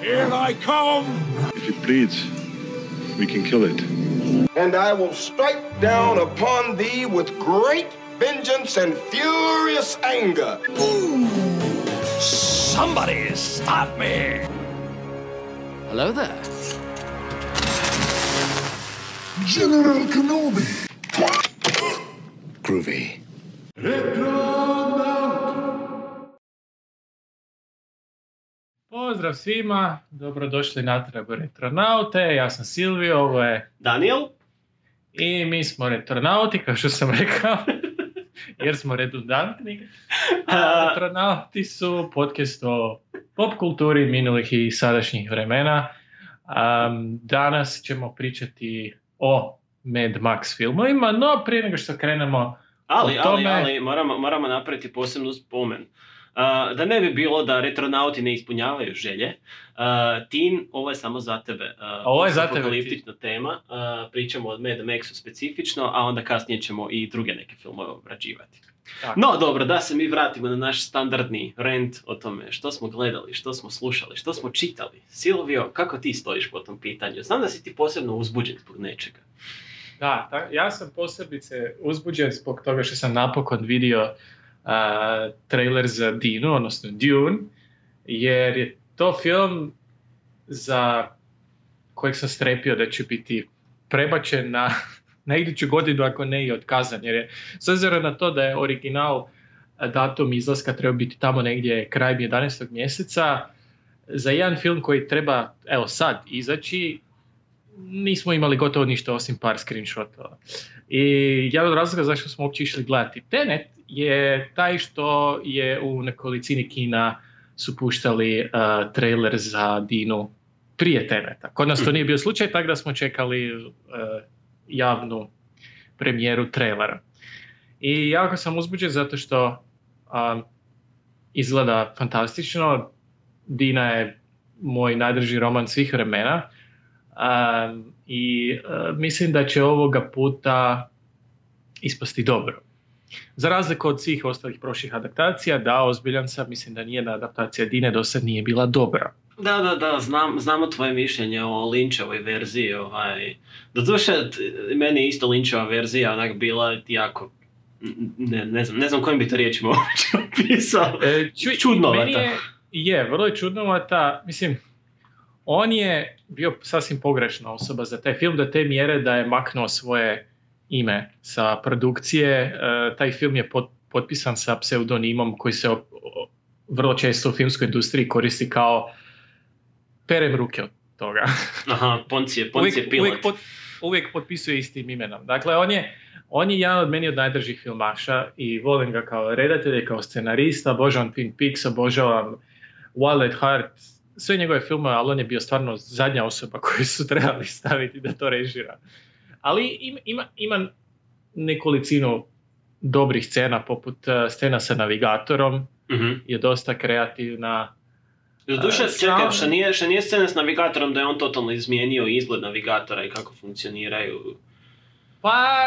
Here I come! If it bleeds, we can kill it. And I will strike down upon thee with great vengeance and furious anger. Somebody stop me! Hello there. General Kenobi! Groovy. Pozdrav svima, dobrodošli natrag u Retronaute, ja sam Silvio, ovo je Daniel? i mi smo Retronauti, kao što sam rekao, jer smo redundantni. A Retronauti su podcast o pop kulturi minulih i sadašnjih vremena. Am, danas ćemo pričati o Mad Max filmovima, no prije nego što krenemo Ali, o ali, tome... ali, moramo, moramo napraviti posebnu spomen. Uh, da ne bi bilo da retronauti ne ispunjavaju želje, uh, Tin, ovo je samo za tebe. Uh, Ovo je za tebe, tema, uh, pričamo od Mad Maxu specifično, a onda kasnije ćemo i druge neke filmove obrađivati. Tako. No dobro, da se mi vratimo na naš standardni rent o tome što smo gledali, što smo slušali, što smo čitali. Silvio, kako ti stojiš po tom pitanju? Znam da si ti posebno uzbuđen zbog nečega. Da, ta- ja sam posebice uzbuđen zbog toga što sam napokon vidio a, trailer za Dinu, odnosno Dune, jer je to film za kojeg sam strepio da će biti prebačen na, na iduću godinu, ako ne i otkazan, jer je, s obzirom na to da je original datum izlaska treba biti tamo negdje krajem 11. mjeseca, za jedan film koji treba, evo sad, izaći, nismo imali gotovo ništa osim par screenshotova. I jedan od razloga zašto smo uopće išli gledati Tenet je taj što je u nekolicini kina su puštali uh, trailer za Dinu prije Teneta. Kod nas to nije bio slučaj, tako da smo čekali uh, javnu premijeru trailera. I jako sam uzbuđen zato što um, izgleda fantastično. Dina je moj najdrži roman svih vremena. Um, I uh, mislim da će ovoga puta ispasti dobro. Za razliku od svih ostalih prošlih adaptacija, da, ozbiljan sam, mislim da nijedna adaptacija Dine do sad nije bila dobra. Da, da, da, znam, znamo tvoje mišljenje o Lynčevoj verziji, ovaj, doduše, meni je isto Lynčeva verzija onak bila jako, ne, ne znam, ne znam kojim bi to riječima uopće opisao. E, ču, Čudnovata. meni Je, je, vrlo je čudnovata. Mislim, on je bio sasvim pogrešna osoba za taj film do te mjere da je maknuo svoje ime sa produkcije. E, taj film je pot- potpisan sa pseudonimom koji se o- o- vrlo često u filmskoj industriji koristi kao perem ruke od toga. Aha, Poncije, Poncije uvijek, Pilat. uvijek, pot- uvijek potpisuje istim imenom. Dakle, on je, on je jedan od meni od najdržih filmaša i volim ga kao redatelj, kao scenarista, obožavam Twin Peaks, obožavam Wild at Heart, sve njegove filmove, ali on je bio stvarno zadnja osoba koju su trebali staviti da to režira. Ali ima, ima, ima nekolicinu dobrih scena, poput eh, scena sa navigatorom, Mhm. je dosta kreativna. Doduše, E, čekaj, što nije, što nije scena s navigatorom da je on totalno izmijenio izgled navigatora i kako funkcioniraju. Pa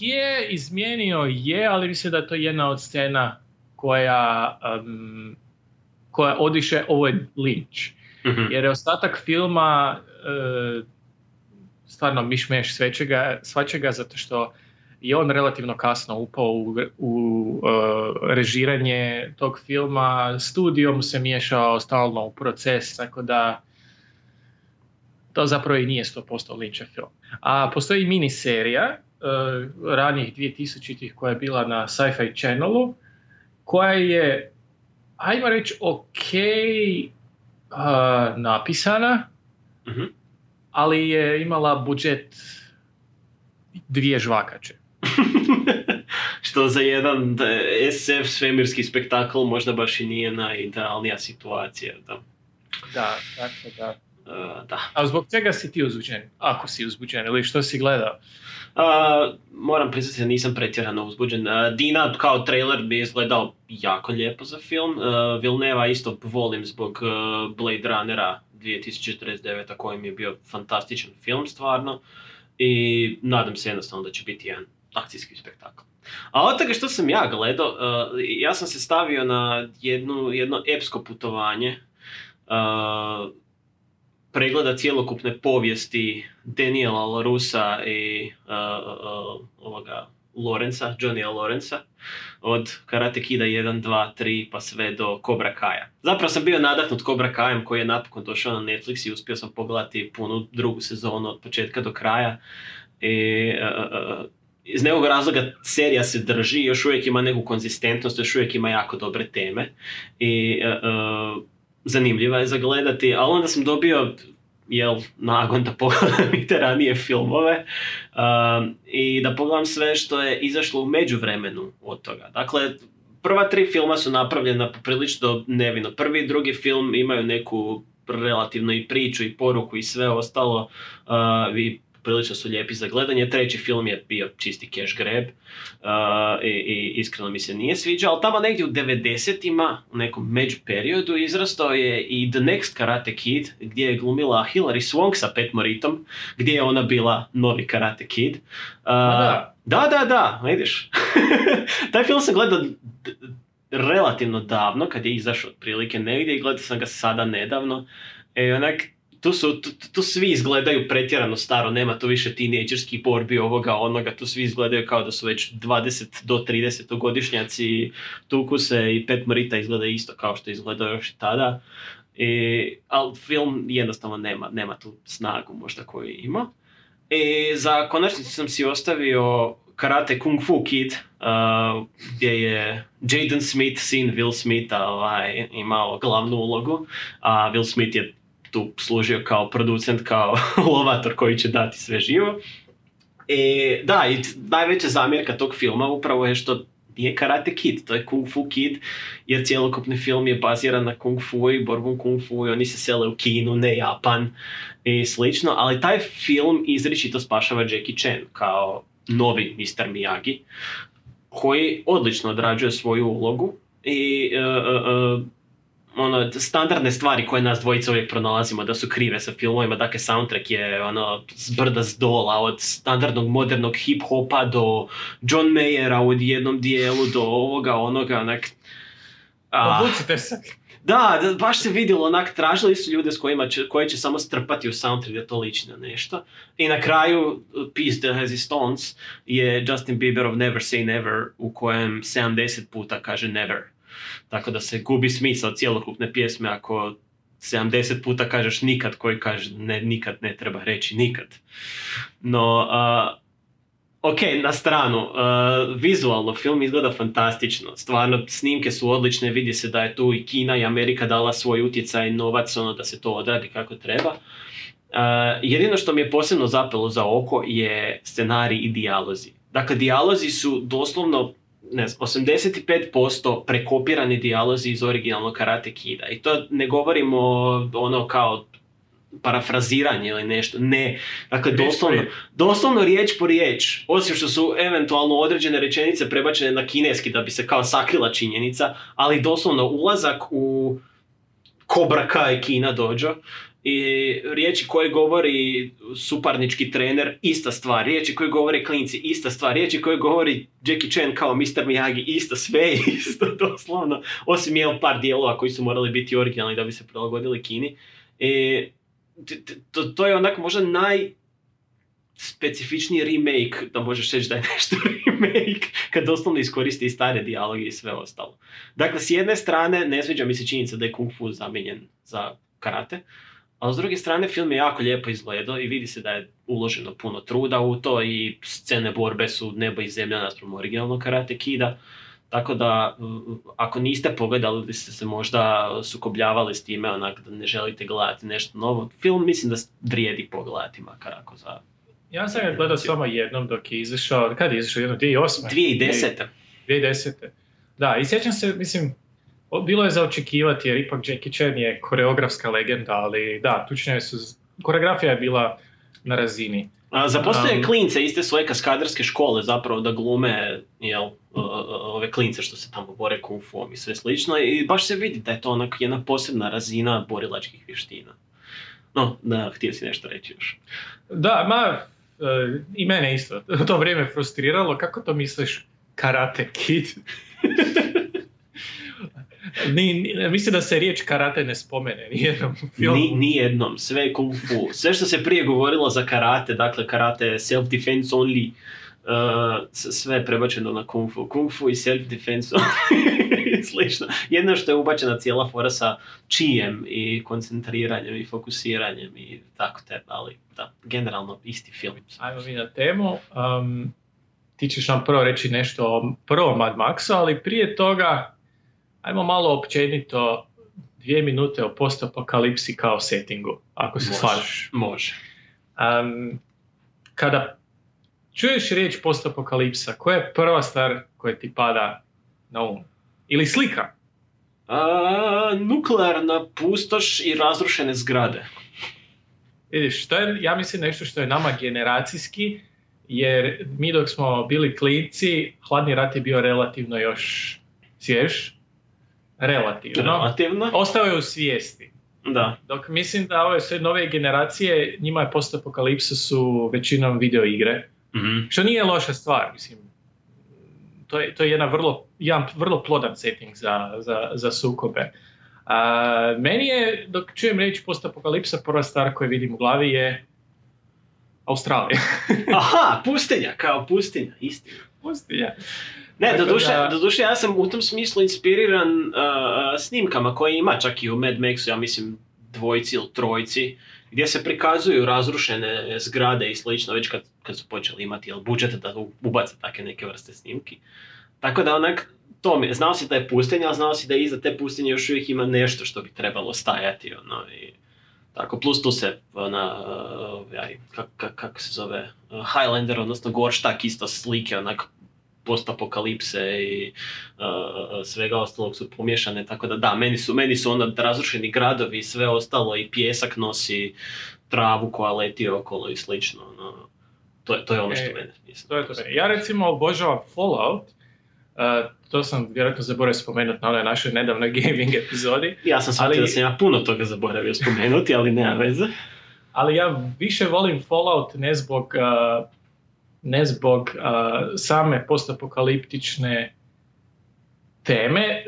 je, izmijenio je, ali mislim da je to jedna od scena koja, um, koja odiše, ovo je Lynch. Mhm. Jer je ostatak filma e, stvarno mišmeš svečega, svačega zato što je on relativno kasno upao u, u e, režiranje tog filma, studio mu se miješao stalno u proces, tako da to zapravo i nije 100% Lynchov film. A postoji miniserija e, ranih 2000-ih koja je bila na Sci-Fi Channelu, koja je, ajmo reći, ok a, napisana, Mhm. Ali je imala budžet dvije žvakače. Što za jedan SF svemirski spektakl možda baš i nije najidealnija situacija. Da. Da, tako da. E, da. A zbog čega si ti uzbuđen? Ako si uzbuđen ili što si gledao? A, moram priznati da nisam pretjerano uzbuđen. A, Dina kao trailer bi izgledao jako lijepo za film. A, Vilneva isto volim zbog Blade Runnera 2049. koji mi je bio fantastičan film stvarno. I nadam se jednostavno da će biti jedan akcijski spektakl. A od toga što sam ja gledao, ja sam se stavio na jednu, jedno epsko putovanje. Pregleda cjelokupne povijesti Daniela LaRussa i uh, uh, ovoga Lorenza, Johnny'a Lorenza, od Karate Kida 1, 2, 3 pa sve do Cobra Kaja. Zapravo sam bio nadahnut Cobra Kajem koji je napokon došao na Netflix i uspio sam pogledati punu drugu sezonu od početka do kraja. I, uh, iz nekog razloga serija se drži, još uvijek ima neku konzistentnost, još uvijek ima jako dobre teme i zanimljiva je za gledati, ali onda sam dobio jel, nagon da pogledam i te ranije filmove um, i da pogledam sve što je izašlo u međuvremenu od toga. Dakle, prva tri filma su napravljena poprilično nevino. Prvi i drugi film imaju neku relativno i priču i poruku i sve ostalo. Uh, vi prilično su lijepi za gledanje. Treći film je bio čisti cash grab uh, i, i iskreno mi se nije sviđao, ali tamo negdje u 90-ima, u nekom među periodu, izrastao je i The Next Karate Kid, gdje je glumila Hilary Swank sa Pet Moritom, gdje je ona bila novi Karate Kid. Uh, da. da, da, da, vidiš. Taj film sam gledao relativno davno, kad je izašao otprilike negdje i gledao sam ga sada nedavno. E, onak, tu, su, tu, tu svi izgledaju pretjerano staro, nema tu više tinejdžerskih borbi ovoga onoga, tu svi izgledaju kao da su već 20 do 30 godišnjaci, tuku se i Pet Morita izgleda isto kao što je izgledao još i tada. I, ali film jednostavno nema, nema tu snagu možda koju ima. I za konačnicu sam si ostavio Karate Kung Fu Kid, uh, gdje je Jaden Smith, sin Will Smitha, ovaj, imao glavnu ulogu, a Will Smith je tu služio kao producent, kao lovator koji će dati sve živo. E, da, i najveća zamjerka tog filma upravo je što nije Karate Kid, to je Kung Fu Kid, jer cjelokupni film je baziran na Kung Fu i borbom Kung Fu i oni se sele u Kinu, ne Japan i slično, ali taj film izričito spašava Jackie Chan kao novi Mr. Miyagi, koji odlično odrađuje svoju ulogu i uh, uh, ono, standardne stvari koje nas dvojica uvijek pronalazimo da su krive sa filmovima, dakle soundtrack je ono zbrda z dola, od standardnog modernog hip-hopa do John Mayera u jednom dijelu, do ovoga, onoga, onak... a, se. Da, da, baš se vidjelo, onak, tražili su ljude s kojima će, koje će samo strpati u soundtrack da to liči na nešto. I na kraju, Peace the Resistance je Justin Bieberov Never Say Never, u kojem 70 puta kaže never. Tako da se gubi smisao cjelokupne pjesme ako 70 puta kažeš nikad koji kaže ne, nikad ne treba reći nikad. No, uh, ok, na stranu, uh, vizualno film izgleda fantastično, stvarno snimke su odlične, vidi se da je tu i Kina i Amerika dala svoj utjecaj, novac, ono da se to odradi kako treba. Uh, jedino što mi je posebno zapelo za oko je scenarij i dijalozi. Dakle, dijalozi su doslovno ne znam, 85% prekopirani dijalozi iz originalnog Karate Kida. I to ne govorimo ono kao parafraziranje ili nešto, ne. Dakle, Riječ doslovno, riječ. doslovno riječ po riječ, osim što su eventualno određene rečenice prebačene na kineski da bi se kao sakrila činjenica, ali doslovno ulazak u Cobra Kai Kina dođo i riječi koje govori suparnički trener, ista stvar. Riječi koje govore klinci, ista stvar. Riječi koje govori Jackie Chan kao Mr. Miyagi, isto, sve isto, doslovno. Osim je par dijelova koji su morali biti originalni da bi se prilagodili Kini. T- to, to je onak možda naj specifičniji remake, da možeš reći da je nešto remake, kad doslovno iskoristi i stare dijaloge i sve ostalo. Dakle, s jedne strane, ne sviđa mi se činjenica da je Kung Fu zamijenjen za karate, ali s druge strane, film je jako lijepo izgledao i vidi se da je uloženo puno truda u to i scene borbe su nebo i zemlja naspram originalnog Karate Kida. Tako da, ako niste pogledali ili ste se možda sukobljavali s time, onak da ne želite gledati nešto novo, film mislim da vrijedi pogledati makar ako za Ja sam ga gledao samo jednom dok je izašao, kad je izašao, jedno 2008. 2010. 2010. Da, i sjećam se, mislim, bilo je za očekivati jer ipak Jackie Chan je koreografska legenda, ali da, tučnije su, koreografija je bila na razini. A, Um, klince iste svoje kaskaderske škole zapravo da glume jel, ove klince što se tamo bore kung fu i sve slično i baš se vidi da je to onak jedna posebna razina borilačkih vještina. No, da, htio si nešto reći još. Da, ma, e, i mene isto. To vrijeme frustriralo, kako to misliš karate kid? Ni, ni- mislim da se riječ karate ne spomene nijednom filmu. Ni, nijednom, sve je kung fu. Sve što se prije govorilo za karate, dakle karate je self-defense only, uh, sve je prebačeno na kung fu. Kung fu i self-defense only, slično. Jedno što je ubačena cijela fora sa čijem i koncentriranjem i fokusiranjem i tako te, ali da, generalno isti film. Ajmo mi na temu. Um, ti ćeš nam prvo reći nešto o prvom Mad Maxu, ali prije toga ajmo malo općenito dvije minute o postapokalipsi kao settingu, ako se slažeš. Može. Um, kada čuješ riječ postapokalipsa, koja je prva stvar koja ti pada na um? Ili slika? A, nuklearna pustoš i razrušene zgrade. Vidiš, to je, ja mislim, nešto što je nama generacijski, jer mi dok smo bili klinci, hladni rat je bio relativno još svjež. Relativno. Relativno. Ostao je u svijesti. Da. Dok mislim da ove sve nove generacije, njima je postapokalipsa su većinom video igre. Mhm. Što nije loša stvar, mislim. To je, to je jedna vrlo, jedan vrlo plodan setting za, za, za sukobe. A, meni je, dok čujem reći postapokalipsa, prva stvar koju vidim u glavi je Australija. Aha, pustinja, kao pustinja, istina. Pustinja. Ne, Tako doduše, da- doduše ja sam u tom smislu inspiriran uh, snimkama koje ima čak i u Mad Maxu, ja mislim dvojci ili trojci, gdje se prikazuju razrušene zgrade i slično, već kad, kad su počeli imati jel, budžet da ubace takve neke vrste snimki. Tako da onak, to mi, znao si da je pustinja, ali znao si da iza te pustinje još uvijek ima nešto što bi trebalo stajati, ono, i tako, plus tu se, ona, uh, aj, kak, kak, kako se zove, uh, Highlander, odnosno Gorštak, isto slike, onak, postapokalipse i uh, svega ostalog su pomiješane, tako da da, meni su, meni su onda razrušeni gradovi i sve ostalo i pjesak nosi travu koja leti okolo i slično. ono. to, je, to je ono što E, mene mislim. To je to. Ja recimo obožavam Fallout, Uh, to sam vjerojatno zaboravio spomenuti na onoj našoj nedavnoj gaming epizodi, Ja sam shvatio ali- da sam ja puno toga zaboravio spomenuti, ali nema veze. ali ja više volim Fallout ne zbog, uh, ne zbog uh, same postapokaliptične teme,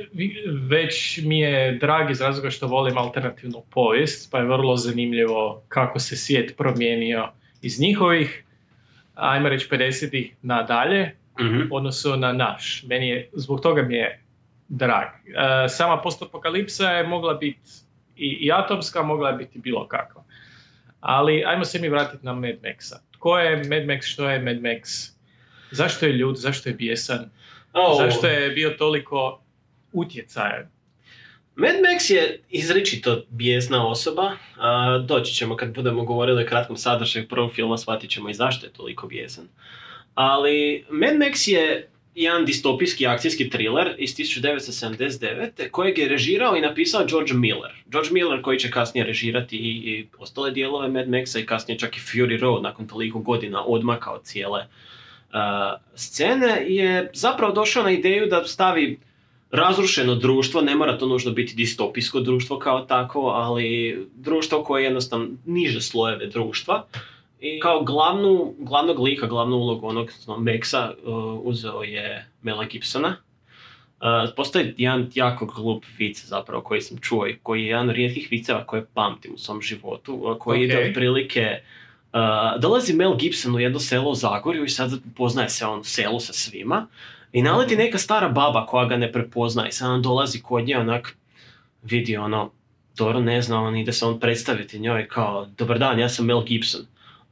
već mi je drag iz razloga što volim alternativnu povijest, pa je vrlo zanimljivo kako se svijet promijenio iz njihovih, ajmo reći 50-ih nadalje, Mhm. u odnosu na naš. Meni je, zbog toga mi je drag. E, sama postapokalipsa je mogla biti i, i atomska, mogla je biti bilo kakva. Ali ajmo se mi vratiti na Mad Maxa. Tko je Mad Max, što je Mad Max? Zašto je ljud, zašto je bijesan? Oh, Zašto je bio toliko utjecajan? Mad Max je izričito bijesna osoba. A, doći ćemo kad budemo govorili o kratkom sadržaju prvog filma, shvatit ćemo i zašto je toliko bijesan. Ali Mad Max je jedan distopijski akcijski thriller iz 1979. kojeg je režirao i napisao George Miller. George Miller koji će kasnije režirati i, i ostale dijelove Mad Maxa i kasnije čak i Fury Road nakon toliko godina odmaka od cijele uh, scene je zapravo došao na ideju da stavi razrušeno društvo, ne mora to nužno biti distopijsko društvo kao takvo, ali društvo koje je jednostavno niže slojeve društva. I kao glavnu, glavnog lika, glavnu ulogu onog znači, Maxa uh, uzeo je Mela Gibsona. Uh, postoji jedan jako glup vic zapravo koji sam čuo i koji je jedan od rijetkih viceva koje pamtim u svom životu, uh, koji ide Ok. otprilike Uh, dolazi Mel Gibson u jedno selo u Zagorju i sad poznaje se on u selu sa svima i naleti neka stara baba koja ga ne prepoznaje i sad on dolazi kod nje onak vidi ono dobro ne zna on ide se on predstaviti njoj kao dobar dan ja sam Mel Gibson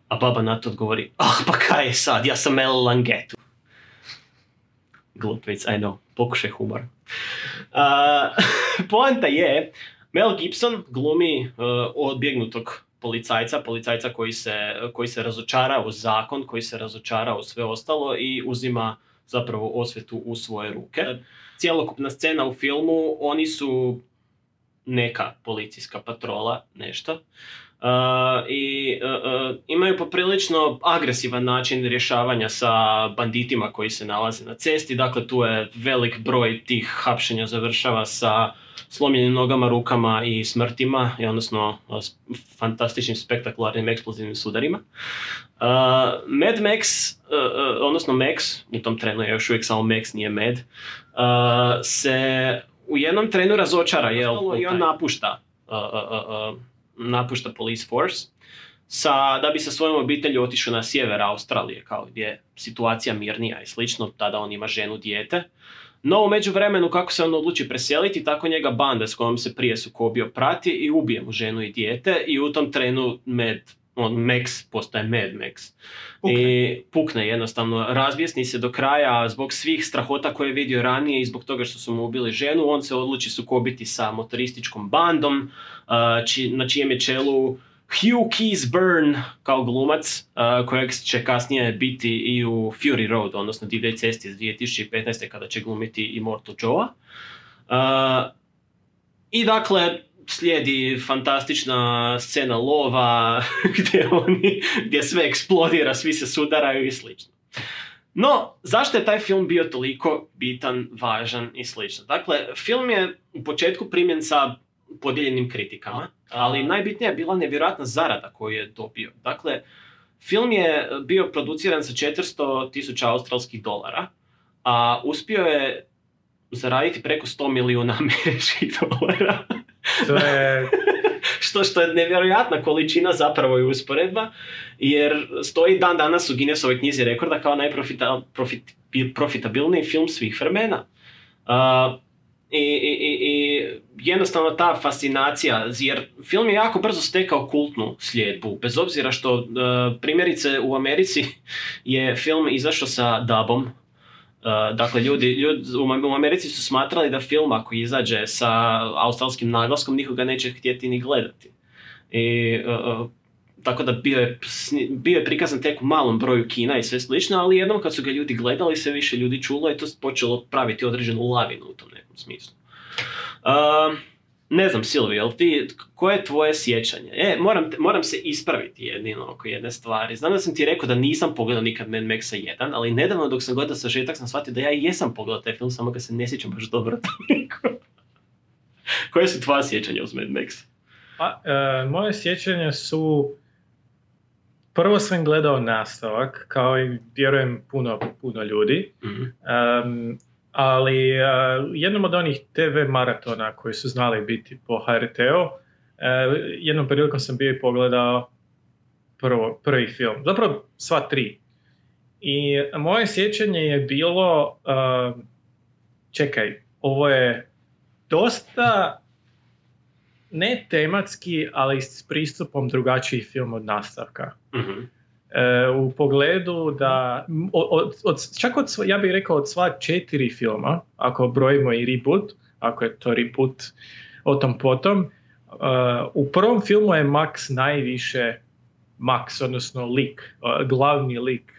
a baba na to odgovori ah pa kaj je sad ja sam Mel Langetu glup vic, I know, pokušaj humor. Uh, poanta je, Mel Gibson glumi uh, odbjegnutog policajca, policajca koji se, koji se razočara u zakon, koji se razočara u sve ostalo i uzima zapravo osvetu u svoje ruke. Cijelokupna scena u filmu, oni su neka policijska patrola, nešto. Uh, I uh, uh, imaju poprilično agresivan način rješavanja sa banditima koji se nalaze na cesti. Dakle, tu je velik broj tih hapšenja završava sa slomljenim nogama, rukama i smrtima, i odnosno uh, fantastičnim spektakularnim eksplozivnim sudarima. Uh, Mad Max, uh, uh, odnosno Max, u tom trenu je još uvijek samo Max, nije Mad, uh, se u jednom trenu razočara jel, i on napušta, uh, uh, uh, napušta police force sa, da bi sa svojom obitelji otišao na sjever Australije, kao gdje je situacija mirnija i slično, tada on ima ženu, dijete. No, u međuvremenu, kako se on odluči preseliti, tako njega banda s kojom se prije sukobio prati i ubije mu ženu i dijete i u tom trenu Med, on Max postaje Mad Max. I pukne jednostavno, razbjesni se do kraja zbog svih strahota koje je vidio ranije i zbog toga što su mu ubili ženu, on se odluči sukobiti sa motorističkom bandom, uh, či, na čijem je čelu Hugh Keys Byrne kao glumac, uh, kojeg će kasnije biti i u Fury Road, odnosno divljoj cesti iz 2015. kada će glumiti i Mortal Joe. Uh, I dakle, slijedi fantastična scena lova gdje, oni, gdje sve eksplodira, svi se sudaraju i slično. No, zašto je taj film bio toliko bitan, važan i slično? Dakle, film je u početku primjen sa podijeljenim kritikama, ali najbitnija je bila nevjerojatna zarada koju je dobio. Dakle, film je bio produciran sa 400 tisuća australskih dolara, a uspio je zaraditi preko 100 milijuna američkih dolara. To je... što, što je nevjerojatna količina zapravo i usporedba, jer stoji dan danas u Guinnessovoj knjizi rekorda kao najprofitabilniji film svih vremena. Uh, i, i, i jednostavno ta fascinacija, jer film je jako brzo stekao kultnu slijedbu, bez obzira što uh, primjerice u Americi je film izašao sa dubom, Uh, dakle, ljudi, ljudi u Americi su smatrali da film ako izađe sa australskim naglaskom nikoga neće htjeti ni gledati. I, uh, uh, tako da bio je, bio je prikazan tek u malom broju kina i sve slično, ali jednom kad su ga ljudi gledali, sve više ljudi čulo i to počelo praviti određenu lavinu u tom nekom smislu. Ne znam, Silvi, jel ti, koje je tvoje sjećanje? E, moram, moram se ispraviti jedino oko jedne stvari. Znam da sam ti rekao da nisam pogledao nikad Mad Maxa 1, ali nedavno dok sam gledao sažetak sam shvatio da ja jesam pogledao taj film, samo ga se ne sjećam baš dobro toliko. koje su tvoje sjećanja uz Mad Max? Pa, e, moje sjećanja su prvo sam gledao nastavak, kao i vjerujem puno, puno ljudi. um, ali uh, jednom od onih TV maratona koji su znali biti po HRT-u, uh, jednom prilikom sam bio i pogledao prvo, prvi film, zapravo sva tri. I moje sjećanje je bilo, uh, čekaj, ovo je dosta ne tematski, ali s pristupom drugačiji film od nastavka. mm u pogledu da, od, od, čak od, ja bih rekao od sva četiri filma, ako brojimo i reboot, ako je to reboot o tom potom, uh, u prvom filmu je Max najviše Max, odnosno lik, uh, glavni lik,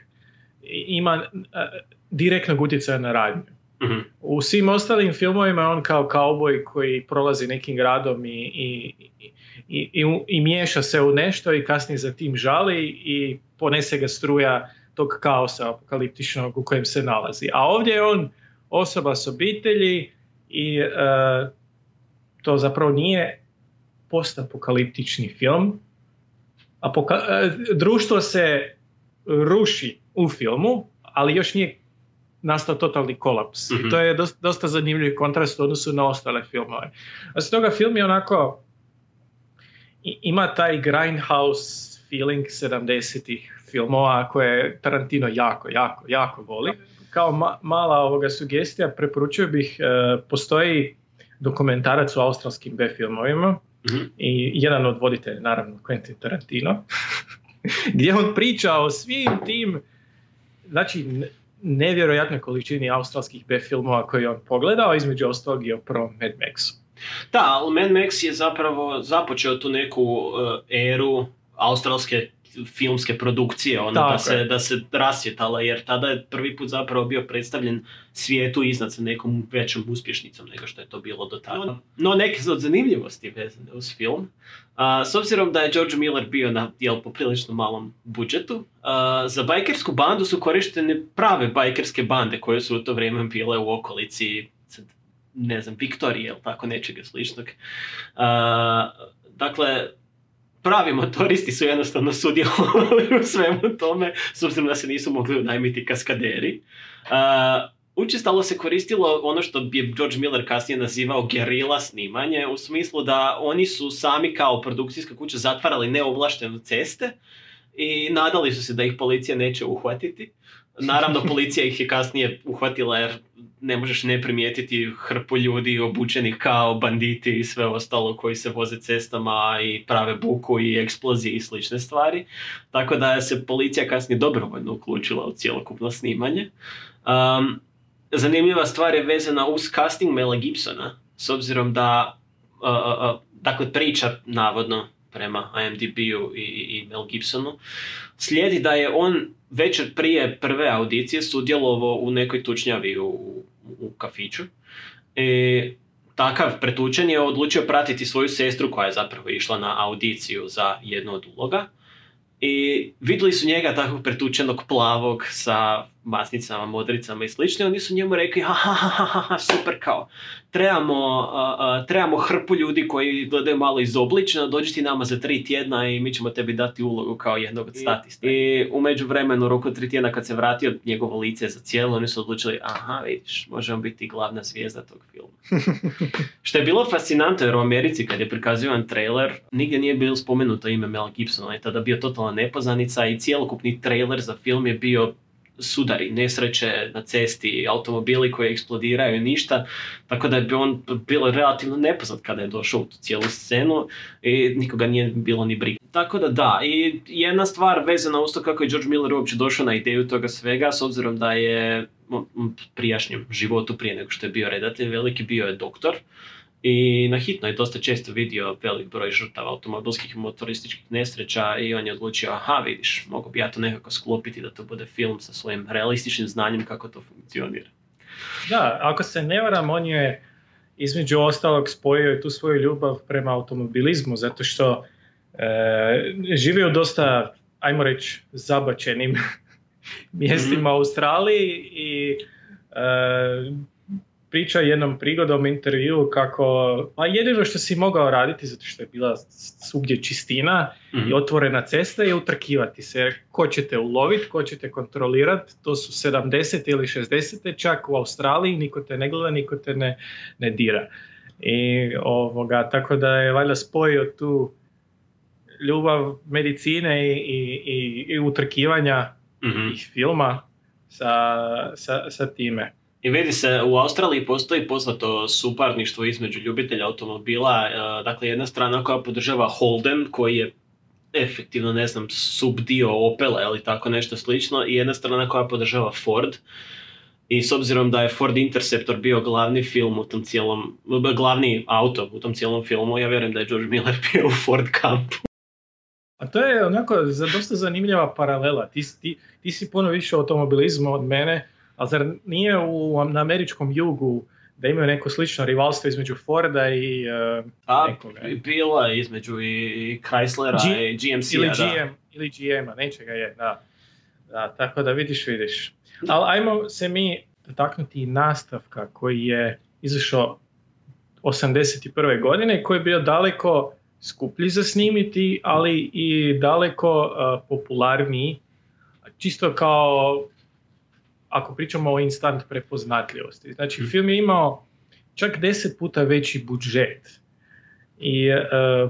ima uh, direktnog utjecaja na radnju. Mhm. U svim ostalim filmovima on kao kauboj koji prolazi nekim gradom i, i, i, i, i miješa se u nešto i kasnije za tim žali i ponese ga struja tog kaosa apokaliptičnog u kojem se nalazi. A ovdje je on osoba s obitelji i e, to zapravo nije postapokaliptični film. Apoka- e, društvo se ruši u filmu, ali još nije nastao totalni kolaps. I to je dosta, dosta zanimljiv kontrast u odnosu na ostale filmove. A toga film je onako ima taj grindhouse feeling 70-ih filmova koje Tarantino jako, jako, jako voli. Kao mala ovoga sugestija preporučio bih, e, postoji dokumentarac o australskim B filmovima i jedan od voditelja, naravno Quentin Tarantino, gdje on priča o svim tim, znači nevjerojatnoj količini australskih B filmova koje on pogledao, između ostalog i o prvom Mad Maxu. Da, ali Mad Max je zapravo započeo tu neku uh, eru australske filmske produkcije, ono, da se, da se rasjetala, jer tada je prvi put zapravo bio predstavljen svijetu iznad sa nekom većom uspješnicom nego što je to bilo do tada. No, neke od zanimljivosti vezane uz film. Uh, s obzirom da je George Miller bio na jel, poprilično malom budžetu, uh, za bajkersku bandu su korištene prave bajkerske bande koje su u to vrijeme bile u okolici ne znam, Viktorije ili tako nečega sličnog. Uh, dakle, pravi motoristi su jednostavno sudjelovali u svemu tome, s obzirom da se nisu mogli unajmiti kaskaderi. Uh, učestalo se koristilo ono što je George Miller kasnije nazivao gerila snimanje, u smislu da oni su sami kao produkcijska kuća zatvarali neovlašteno ceste i nadali su se da ih policija neće uhvatiti. Naravno, policija ih je kasnije uhvatila jer ne možeš ne primijetiti hrpu ljudi obučenih kao banditi i sve ostalo koji se voze cestama i prave buku i eksplozije i slične stvari. Tako da se policija kasnije dobrovoljno uključila u cjelokupno snimanje. Um, zanimljiva stvar je vezana uz casting Mela Gibsona, s obzirom da uh, uh, dakle priča navodno prema IMDb-u i, i Mel Gibsonu, slijedi da je on večer prije prve audicije sudjelovao u nekoj tučnjavi u, u kafiću. I takav pretučen je odlučio pratiti svoju sestru koja je zapravo išla na audiciju za jednu od uloga. I vidjeli su njega takvog pretučenog plavog sa masnicama, modricama i slično. Oni su njemu rekli, ha, ha, ha, ha, ha super kao, trebamo, uh, uh, trebamo hrpu ljudi koji gledaju malo izoblično, dođi ti nama za tri tjedna i mi ćemo tebi dati ulogu kao jednog od statista. I u međuvremenu, u roku tri tjedna kad se vratio njegovo lice za cijelo, oni su odlučili, aha, vidiš, možemo biti glavna zvijezda tog filma. Što je bilo fascinantno jer u Americi kad je prikazivan trailer, nigdje nije bilo spomenuto ime Mel Gibsona, on je tada bio totalna nepoznanica i cjelokupni trailer za film je bio sudari, nesreće na cesti, automobili koji eksplodiraju i ništa, tako da je on bilo relativno nepoznat kada je došao u tu cijelu scenu i nikoga nije bilo ni briga. Tako da da, i jedna stvar vezana uz to kako je George Miller uopće došao na ideju toga svega, s obzirom da je prijašnjem životu prije nego što je bio redatelj veliki, bio je doktor. I na hitno je dosta često vidio velik broj žrtava automobilskih i motorističkih nesreća i on je odlučio, aha vidiš, mogu bi ja to nekako sklopiti da to bude film sa svojim realističnim znanjem kako to funkcionira. Da, ako se ne varam, on je između ostalog spojio tu svoju ljubav prema automobilizmu, zato što e, živi u dosta, ajmo reći, zabačenim mjestima u Australiji i e, priča jednom prigodom intervju kako, pa jedino što si mogao raditi, zato što je bila svugdje čistina i otvorena cesta je utrkivati se. Ko ćete uloviti, ko ćete kontrolirati, to su 70 ili 60 čak u Australiji, niko te ne gleda, niko te ne, ne dira. I ovoga, tako da je valjda spojio tu ljubav medicine i, i, i, i utrkivanja Mhm. i filma sa, sa, sa time. I vidi se, u Australiji postoji poznato suparništvo između ljubitelja automobila, e, dakle jedna strana koja podržava Holden, koji je efektivno, ne znam, subdio Opela ili tako nešto slično, i jedna strana koja podržava Ford. I s obzirom da je Ford Interceptor bio glavni film u tom cijelom, glavni auto u tom cijelom filmu, ja vjerujem da je George Miller bio u Ford kampu. A to je onako dosta zanimljiva paralela. Ti, ti, ti si puno više u automobilizmu od mene, ali zar nije u, na američkom jugu da imaju neko slično rivalstvo između Forda i uh, A, nekoga? bila je između i Chryslera G- i GMC-a, ili da. GM, ili GM-a, nečega je, da. da. Tako da vidiš, vidiš. Ali ajmo se mi dotaknuti i nastavka koji je izašao 81. godine koji je bio daleko skuplji za snimiti, ali i daleko uh, popularniji. Čisto kao ako pričamo o instant prepoznatljivosti. Znači, film je imao čak deset puta veći budžet. I e,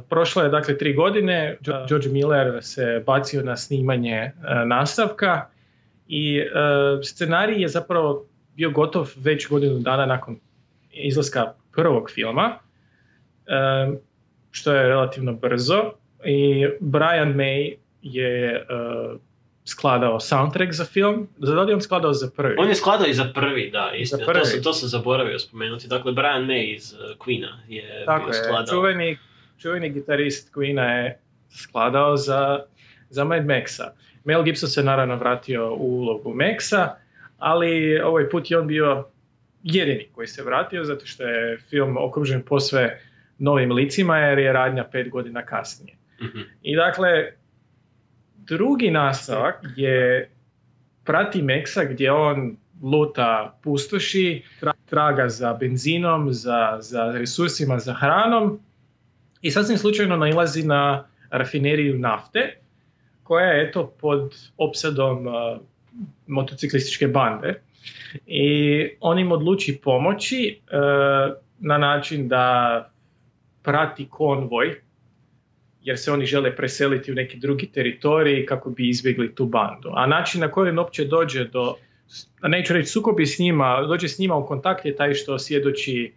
prošlo je dakle tri godine, George Miller se bacio na snimanje e, nastavka i e, scenarij je zapravo bio gotov već godinu dana nakon izlaska prvog filma, što je relativno brzo i Brian May je skladao soundtrack za film, da li je on skladao za prvi? On je skladao i za prvi, da, istina. prvi. To, sam, to sam zaboravio spomenuti. Dakle, Brian May iz uh, Queena je Tako bio je, skladao. čuveni, čuveni gitarist Queena je skladao za, za Mad Maxa. Mel Gibson se naravno vratio u ulogu Maxa, ali ovaj put je on bio jedini koji se vratio, zato što je film okružen posve novim licima, jer je radnja pet godina kasnije. Mhm. I dakle, drugi nastavak je prati Meksa gdje on luta pustoši, tra- traga za benzinom, za, za resursima, za hranom i sasvim slučajno nailazi na rafineriju nafte koja je eto pod opsadom uh, motociklističke bande. I on im odluči pomoći e, na način da prati konvoj jer se oni žele preseliti u neki drugi teritorij kako bi izbjegli tu bandu. A način na koji on uopće dođe do, neću reći sukobi s njima, dođe s njima u kontakt je taj što svjedoči,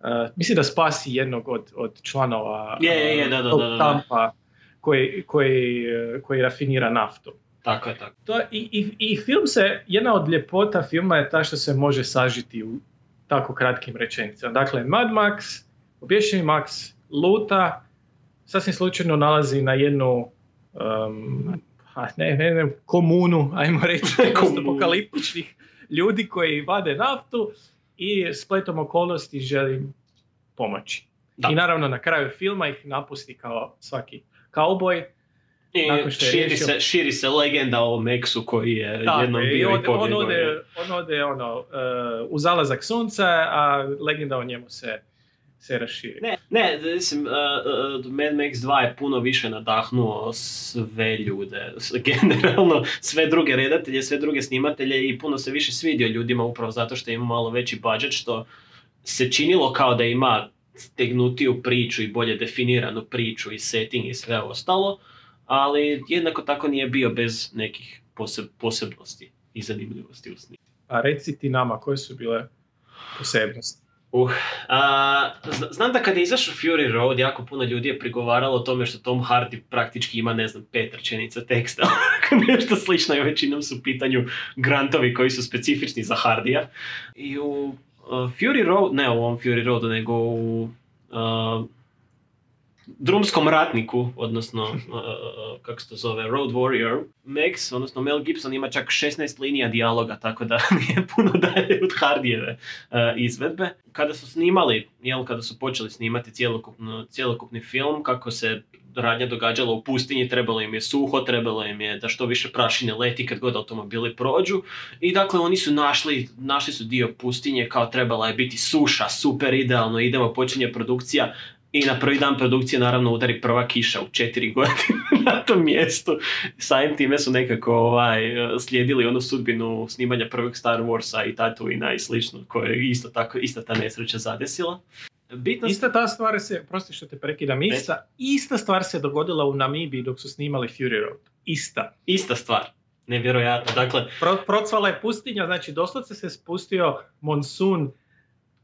uh, misli da spasi jednog od, od članova Je, je, je, da, da, da, kampa koji, koji, eh, koji rafinira naftu. Tako je, tako. To, i, i, I film se, jedna od ljepota filma je ta što se može sažiti u tako kratkim rečenicama. Dakle, Mad Max, obješeni Max, luta, sasvim slučajno nalazi na jednu um, a ne, ne, ne, komunu, ajmo reći, apokaliptičnih ljudi koji vade naftu i spletom okolnosti želi pomoći. Da. I naravno na kraju filma ih napusti kao svaki kauboj. I Nakon što je širi, riješio- se, širi se legenda o Meksu koji je Tako jednom je, i bio i on ode, on ode ono, uh, u zalazak sunca, a legenda o njemu se, se raširi. Ne, ne, mislim, uh, uh, Mad Max 2 je puno više nadahnuo sve ljude, generalno sve druge redatelje, sve druge snimatelje i puno se više svidio ljudima upravo zato što ima malo veći budžet, što se činilo kao da ima stegnutiju priču i bolje definiranu priču i setting i sve ostalo, ali jednako tako nije bio bez nekih poseb- posebnosti i zanimljivosti u snimanju. A reci ti nama koje su bile posebnosti. Uh, a, zna- znam da kad je izašao Fury Road, jako puno ljudi je prigovaralo o tome što Tom Hardy praktički ima, ne znam, pet rečenica teksta. Nešto slično je većinom su u pitanju grantovi koji su specifični za Hardija. I u uh, Fury Road, ne u ovom Fury Roadu, nego u uh, drumskom ratniku, odnosno, uh, kako se to zove, Road Warrior, Max, odnosno Mel Gibson ima čak 16 linija dijaloga, tako da nije puno dalje od Hardijeve uh, izvedbe. Kada su snimali, jel, kada su počeli snimati cjelokupni film, kako se radnja događala u pustinji, trebalo im je suho, trebalo im je da što više prašine leti kad god automobili prođu. I dakle, oni su našli, našli su dio pustinje, kao trebala je biti suša, super idealno, idemo, počinje produkcija. I na prvi dan produkcije naravno udari prva kiša u četiri godine na tom mjestu. Samim time su nekako ovaj, slijedili onu sudbinu snimanja prvog Star Warsa i Tatooina i slično, koje je isto tako, ista ta nesreća zadesila. Bitno Ista ta stvar se, prosti što te prekidam, ista, ista stvar se dogodila u Namibiji dok su snimali Fury Road. Ista. ista stvar. Nevjerojatno. Dakle, Pro, procvala je pustinja, znači doslovce se spustio monsun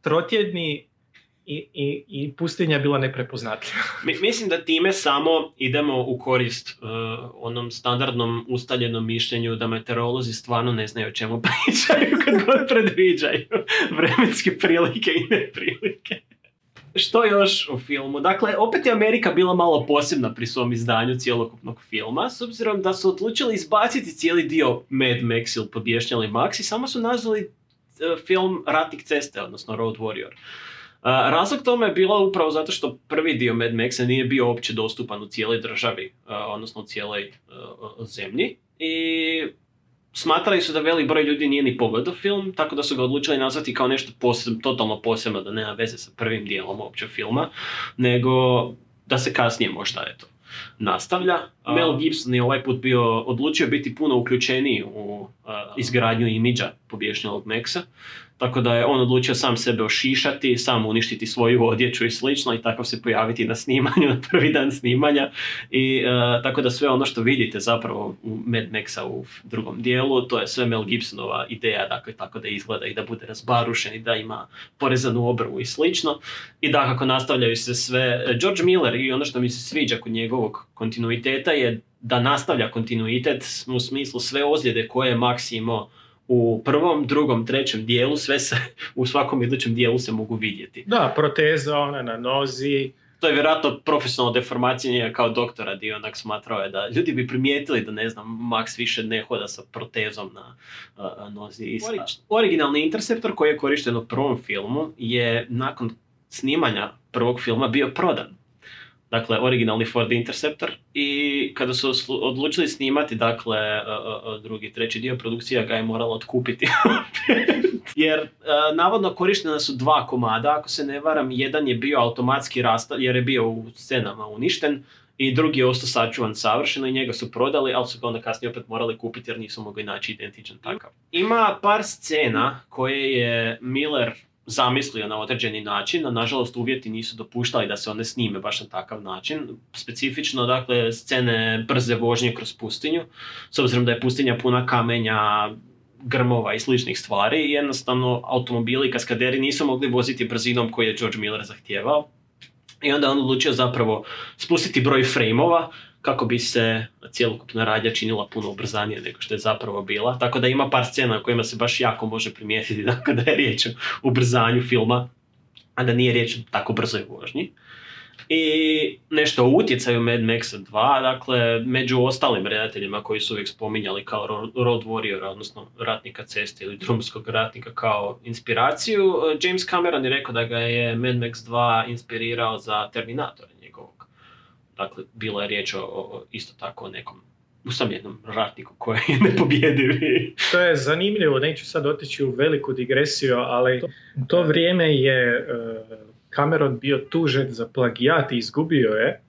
trotjedni i, i, i pustinja je bila neprepoznatljiva. mi- mislim da time samo idemo u korist uh, onom standardnom ustaljenom mišljenju da meteorolozi stvarno ne znaju o čemu pričaju kad god predviđaju vremenske prilike i neprilike. Što još u filmu? Dakle, opet je Amerika bila malo posebna pri svom izdanju cjelokupnog filma, s obzirom da su odlučili izbaciti cijeli dio Mad Max ili Pobješnjali Max i samo su nazvali e, film Ratnik ceste, odnosno Road Warrior. Razlog tome je bilo upravo zato što prvi dio Mad Maxa nije bio uopće dostupan u cijeloj državi, odnosno u cijeloj zemlji. I smatrali su da velik broj ljudi nije ni pogledao film, tako da su ga odlučili nazvati kao nešto poseb, totalno posebno, da nema veze sa prvim dijelom uopće filma, nego da se kasnije možda eto nastavlja. A- Mel Gibson je ovaj put bio odlučio biti puno uključeniji u a, izgradnju imidža pobješnjelog Maxa. Tako da je on odlučio sam sebe ošišati, sam uništiti svoju odjeću i slično i tako se pojaviti na snimanju, na prvi dan snimanja. I e, tako da sve ono što vidite zapravo u Mad Maxa u drugom dijelu, to je sve Mel Gibsonova ideja, dakle tako da izgleda i da bude razbarušen i da ima porezanu obrvu i slično. I da kako nastavljaju se sve, George Miller i ono što mi se sviđa kod njegovog kontinuiteta je da nastavlja kontinuitet u smislu sve ozljede koje je Max imao u prvom, drugom, trećem dijelu, sve se u svakom idućem dijelu se mogu vidjeti. Da, proteza, ona na nozi, To je vjerojatno profesionalna deformacija njega kao doktora di onak smatrao je da ljudi bi primijetili da ne znam, Max više ne hoda sa protezom na a, a, nozi. I ori- Originalni Interceptor koji je korišten u prvom filmu je nakon snimanja prvog filma bio prodan. Dakle, originalni Ford Interceptor i kada su odlučili snimati, dakle, a, a, a, drugi, treći dio produkcija ga je morala otkupiti. jer navodno korištena su dva komada, ako se ne varam, jedan je bio automatski rasta jer je bio u scenama uništen i drugi je ostao sačuvan savršeno i njega su prodali, ali su ga onda kasnije opet morali kupiti jer nisu mogli naći identičan takav. Ima par scena koje je Miller zamislio na određeni način, a nažalost uvjeti nisu dopuštali da se one snime baš na takav način. Specifično, dakle, scene brze vožnje kroz pustinju, s obzirom da je pustinja puna kamenja, grmova i sličnih stvari jednostavno automobili i kaskaderi nisu mogli voziti brzinom koju je George Miller zahtijevao. I onda on odlučio zapravo spustiti broj frejmova kako bi se cjelokupna radnja činila puno ubrzanije nego što je zapravo bila. Tako da ima par scena u kojima se baš jako može primijetiti da kada je riječ o ubrzanju filma, a da nije riječ o tako brzoj vožnji. I nešto o utjecaju Mad Maxa 2, dakle, među ostalim redateljima koji su uvijek spominjali kao ro- Road Warrior, odnosno ratnika ceste ili drumskog ratnika kao inspiraciju, James Cameron je rekao da ga je Mad Max 2 inspirirao za Terminatora njegovog. Dakle, bilo je riječ o, o isto tako o nekom usamljenom ratniku koji je nepobjedivi. To je zanimljivo, neću sad otići u veliku digresiju, ali to, to vrijeme je e, Cameron bio tužen za plagijat i izgubio je. E,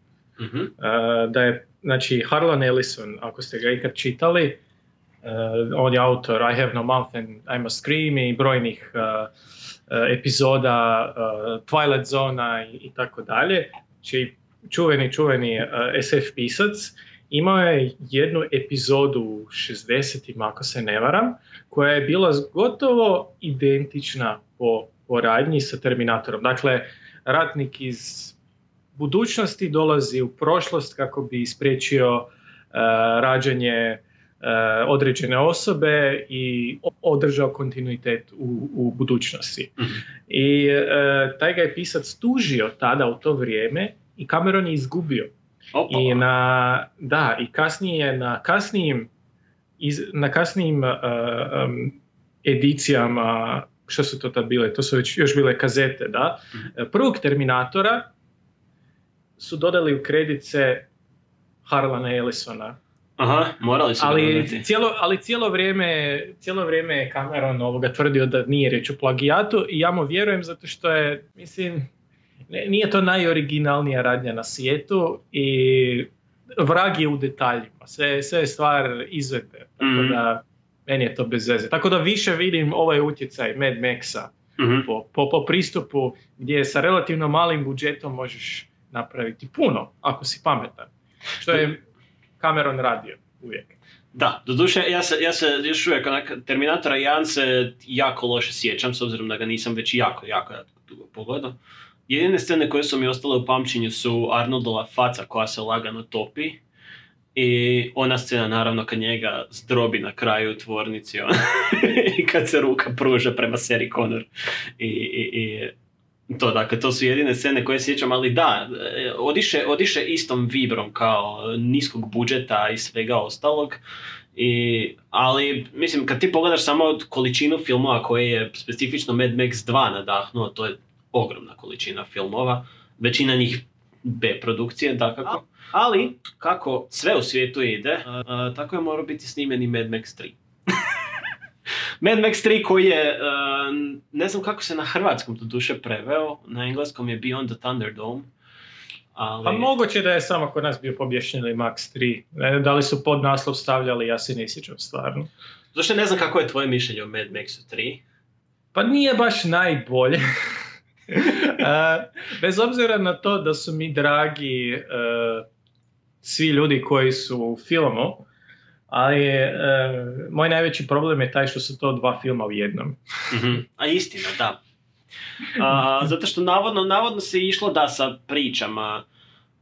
da je, znači, Harlan Ellison, ako ste ga ikad čitali, e, on je autor I Have No Mouth and I Must Scream i brojnih epizoda Twilight Zona i, i tako dalje. Znači, čuveni, čuveni e, SF pisac, imao je jednu epizodu u 60-im, ako se ne varam, koja je bila gotovo identična po, po radnji sa Terminatorom. Dakle, ratnik iz budućnosti dolazi u prošlost kako bi ispriječio uh, rađanje uh, određene osobe i održao kontinuitet u, u budućnosti. Mhm. I uh, taj ga je pisac tužio tada u to vrijeme i Cameron je izgubio. Opa. I na, da, i kasnije na kasnijim, iz, na kasnijim uh, um, edicijama, što su to tad bile, to su već još bile kazete, da, prvog Terminatora su dodali u kredice Harlana Ellisona. Aha, morali su Ali cijelo, ali cijelo vrijeme, cijelo vrijeme je Cameron ovoga tvrdio da nije riječ o plagijatu i ja mu vjerujem zato što je, mislim, nije to najoriginalnija radnja na svijetu i vrag je u detaljima, sve, sve je stvar izvedbe, tako Mhm. da meni je to bez veze. Tako da više vidim ovaj utjecaj Mad Maxa Mhm. po, po, po pristupu gdje sa relativno malim budžetom možeš napraviti puno ako si pametan. Što je Cameron radio uvijek. Da, doduše, ja se, ja se još uvijek onak, Terminatora 1 se jako loše sjećam, s obzirom da ga nisam već jako, jako, jako dugo pogledao. Jedine scene koje su mi ostale u pamćenju su Arnoldova faca koja se lagano topi i ona scena naravno kad njega zdrobi na kraju u tvornici on, i kad se ruka pruža prema Seri Connor i, i, i to, dakle, to su jedine scene koje sjećam, ali da, e, odiše, odiše istom vibrom kao niskog budžeta i svega ostalog. I, ali, mislim, kad ti pogledaš samo količinu filmova koje je specifično Mad Max 2 nadahnuo, to je ogromna količina filmova, većina njih B produkcije, dakako. Ali, kako sve u svijetu ide, a, a, tako je morao biti snimljen i Mad Max 3. Mad Max 3 koji je, a, ne znam kako se na hrvatskom to duše preveo, na engleskom je Beyond the Thunderdome. Ali... Pa moguće da je samo kod nas bio pobješnjeni Max 3. Ne, da li su pod naslov stavljali, ja se ne sjećam stvarno. Zašto ne znam kako je tvoje mišljenje o Mad Maxu 3? Pa nije baš najbolje. Bez obzira na to da su mi dragi e, svi ljudi koji su u filmu, ali e, moj najveći problem je taj što su to dva filma u jednom. Mhm. A istina, da. A, zato što navodno, navodno se išlo da sa pričama,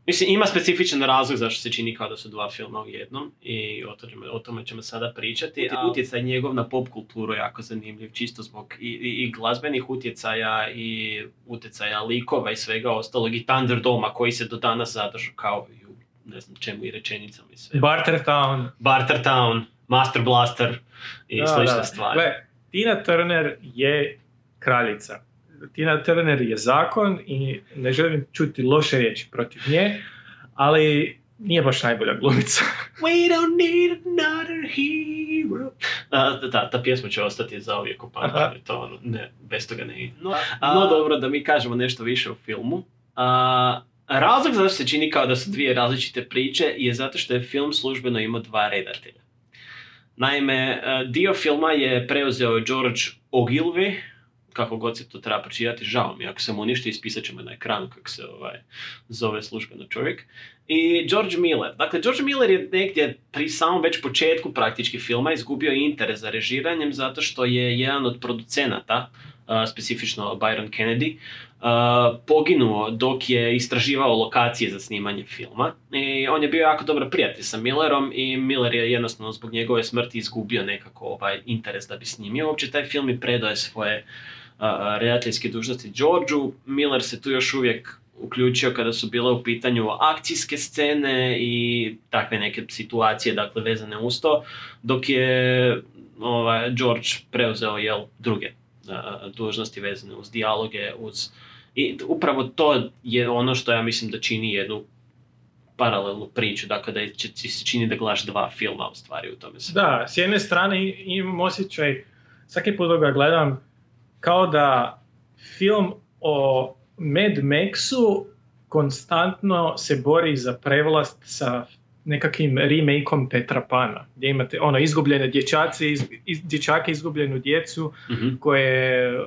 mislim ima specifičan razlog zašto se čini kao da su dva filma u jednom i o tome, o tome ćemo sada pričati. A utjecaj njegov na pop kulturu je jako zanimljiv, čisto zbog i, i, i glazbenih utjecaja i utjecaja likova i svega ostalog i Thunderdoma koji se do danas zadržu kao i u ne znam čemu i rečenicama i sve. Bartertown. Bartertown, Master Blaster i Da, slične da. stvari. Gle, Tina Turner je kraljica. Tina Turner je zakon i ne želim čuti loše riječi protiv nje, ali nije baš najbolja glumica. We don't need another hero. A, da, da, ta pjesma će ostati za uvijek u pamćenju, to ono, ne, bez toga ne ide. No, no dobro, da mi kažemo nešto više o filmu. A, Razlog zašto se čini kao da su dvije različite priče je zato što je film službeno imao dva redatelja. Naime, e, dio filma je preuzeo George Ogilvy, kako god se to treba pročitati, žao mi, ako sam uništi, ispisat ćemo na ekranu kako se ovaj, zove službeno čovjek. I George Miller. Dakle, George Miller je negdje pri samom već početku praktički filma izgubio interes za režiranjem zato što je jedan od producenata, uh, specifično Byron Kennedy, uh, poginuo dok je istraživao lokacije za snimanje filma. I on je bio jako dobar prijatelj sa Millerom i Miller je jednostavno zbog njegove smrti izgubio nekako ovaj interes da bi snimio. Uopće taj film i predao je svoje uh, redateljske dužnosti Georgeu. Miller se tu još uvijek uključio kada su bile u pitanju akcijske scene i takve neke situacije dakle vezane uz to, dok je ovaj, George preuzeo jel, druge dužnosti vezane uz dijaloge, uz... I upravo to je ono što ja mislim da čini jednu paralelnu priču, dakle da ti se čini da gledaš dva filma u stvari u tome se. Da, s jedne strane imam osjećaj, svaki put dok ga gledam, kao da film o Mad Maxu konstantno se bori za prevlast sa nekakvim remakeom Petra Pana, gdje imate ono izgubljene dječaci, iz, iz, dječake, izgubljenu djecu Mhm. koje uh,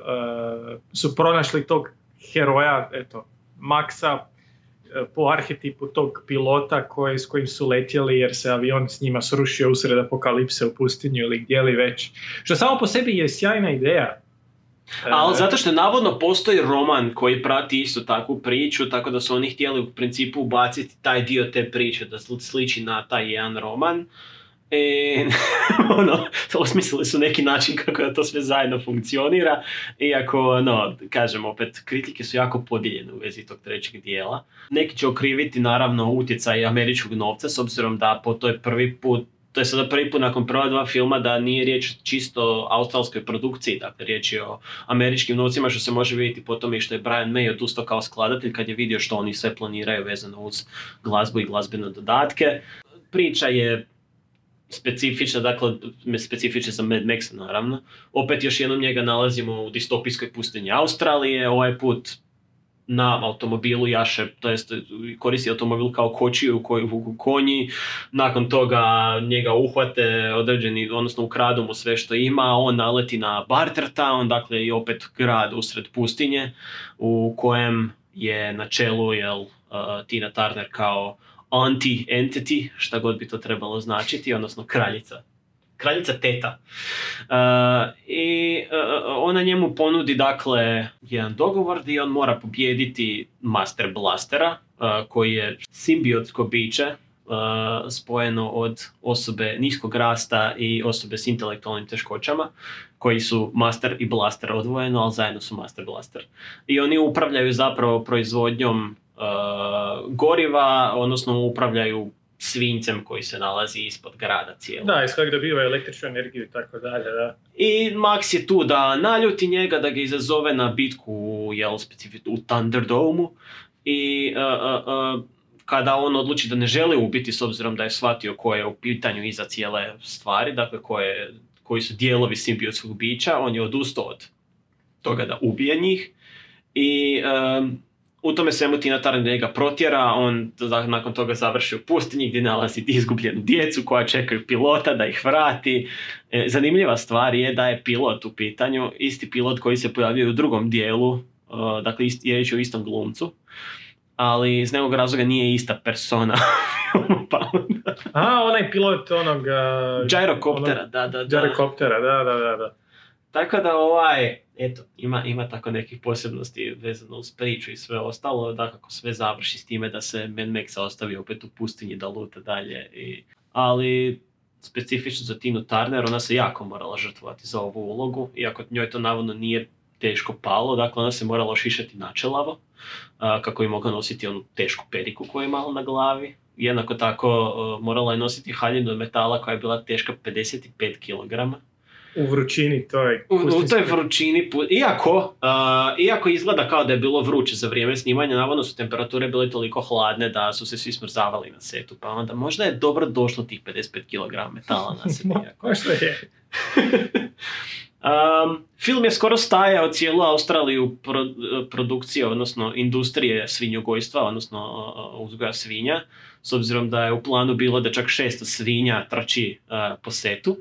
su pronašli tog heroja, eto, Maxa, e, po arhetipu tog pilota koji, s kojim su letjeli jer se avion s njima srušio usred apokalipse u pustinju ili gdje li već. Što samo po sebi je sjajna ideja. E, Ali zato što navodno postoji roman koji prati isto takvu priču, tako da su oni htjeli u principu ubaciti taj dio te priče, da sli- sliči na taj jedan roman. I, ono, osmislili su neki način kako da to sve zajedno funkcionira, iako, no, kažem opet, kritike su jako podijeljene u vezi tog trećeg dijela. Neki će okriviti naravno utjecaj američkog novca, s obzirom da po toj prvi put to je sada prvi put nakon prva dva filma da nije riječ čisto o australskoj produkciji, dakle riječ je o američkim novcima što se može vidjeti po tome i što je Brian May odustao kao skladatelj kad je vidio što oni sve planiraju vezano uz glazbu i glazbene dodatke. Priča je specifična, dakle specifična za Mad Maxa naravno. Opet još jednom njega nalazimo u distopijskoj pustinji Australije, ovaj put na automobilu jaše, to jest koristi automobil kao kočiju koju vuku konji, nakon toga njega uhvate određeni, odnosno ukradu mu sve što ima, on naleti na Barter Town, dakle i opet grad usred pustinje u kojem je na čelu jel, uh, Tina Turner kao anti-entity, šta god bi to trebalo značiti, odnosno kraljica. Kraljica teta. Uh, I uh, ona njemu ponudi dakle jedan dogovor gdje on mora pobijediti Master Blastera, uh, koji je simbiotsko biće uh, spojeno od osobe niskog rasta i osobe s intelektualnim teškoćama, koji su Master i Blaster odvojeno, ali zajedno su Master Blaster. I oni upravljaju zapravo proizvodnjom uh, goriva, odnosno upravljaju svinjcem koji se nalazi ispod grada cijelog. Da, iz kojeg dobiva električnu energiju i tako dalje, da. I Max je tu da naljuti njega, da ga izazove na bitku u, jel, u Thunderdome i uh, uh, uh, kada on odluči da ne želi ubiti s obzirom da je shvatio ko je u pitanju iza cijele stvari, dakle ko je, koji su dijelovi simbiotskog bića, on je odustao od toga da ubije njih i um, u tome svemu Tina Turner njega protjera, on nakon toga završi u pustinji gdje nalazi izgubljenu djecu koja čekaju pilota da ih vrati. E, zanimljiva stvar je da je pilot u pitanju, isti pilot koji se pojavio u drugom dijelu, uh, dakle je riječ o istom glumcu, ali iz nekog razloga nije ista persona. pa onda- A, onaj pilot onog... Uh, Gyrocoptera, da, da, da. Gyrocoptera, da, da, da, da. Tako da ovaj, eto, ima, ima tako nekih posebnosti vezano uz priču i sve ostalo, da kako sve završi s time da se Mad Maxa ostavi opet u pustinji da luta dalje. I, ali specifično za Tinu Turner, ona se jako morala žrtvovati za ovu ulogu, iako njoj to navodno nije teško palo, dakle ona se morala ošišati načelavo, a, kako je mogla nositi onu tešku periku koju je imala na glavi. Jednako tako morala je nositi haljinu od metala koja je bila teška 55 kg. U vrućini toj. U, u toj vrućini, iako, uh, iako izgleda kao da je bilo vruće za vrijeme snimanja, navodno su temperature bile toliko hladne da su se svi smrzavali na setu, pa onda možda je dobro došlo tih 55 kg metala na iako. Možda je. Um, film je skoro stajao cijelu Australiju pro, produkcije, odnosno industrije svinjogojstva, odnosno uzgoja svinja, s obzirom da je u planu bilo da čak 600 svinja trči uh, po setu.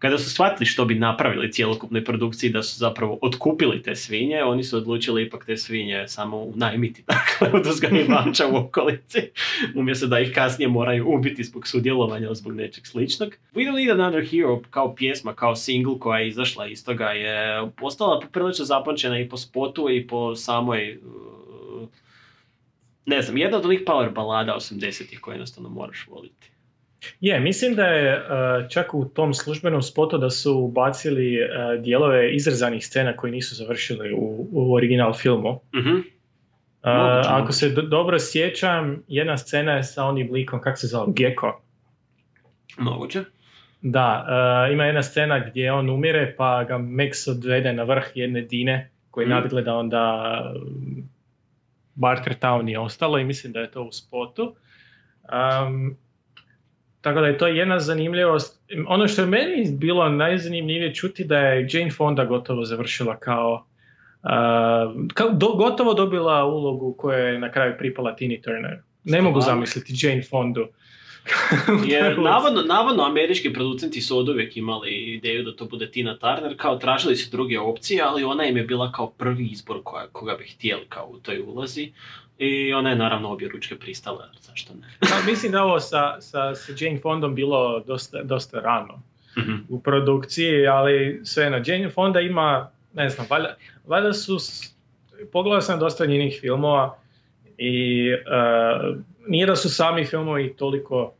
Kada su shvatili što bi napravili cjelokupnoj produkciji, da su zapravo otkupili te svinje, oni su odlučili ipak te svinje samo unajmiti, dakle, od uzgajivača u okolici, umjesto da ih kasnije moraju ubiti zbog sudjelovanja ili zbog nečeg sličnog. We Don't Need Another Hero kao pjesma, kao single koja je izašla iz toga je postala poprilično zapamćena i po spotu i po samoj uh, ne znam, jedna od onih power balada 80-ih koje jednostavno moraš voliti. Je, mislim da je uh, čak u tom službenom spotu da su ubacili uh, dijelove izrezanih scena koji nisu završili u, u original filmu. Mhm. Uh, Moguće, ako se do- dobro sjećam, jedna scena je sa onim likom, kako se zove, Gecko. Moguće. Da, uh, ima jedna scena gdje on umire pa ga Max odvede na vrh jedne dine koji Mhm. nadgleda onda Barker Town i ostalo i mislim da je to u spotu. Um, tako da je to jedna zanimljivost. Ono što je meni bilo najzanimljivije čuti da je Jane Fonda gotovo završila kao, uh, kao do- gotovo dobila ulogu koja je na kraju pripala Tini Turner. Ne mogu zamisliti Jane Fondu. Jer navodno, navodno američki producenti su od uvijek imali ideju da to bude Tina Turner, kao tražili su druge opcije, ali ona im je bila kao prvi izbor koja, koga bi htjeli kao u toj ulozi. I ona je naravno obje ručke pristala, zašto ne? Pa, mislim da ovo sa, sa, sa Jane Fondom bilo dosta, dosta rano Mhm. u produkciji, ali svejedno, Jane Fonda ima, ne znam, valjda, valjda su, pogledao sam dosta njenih filmova i uh, nije da su sami filmovi toliko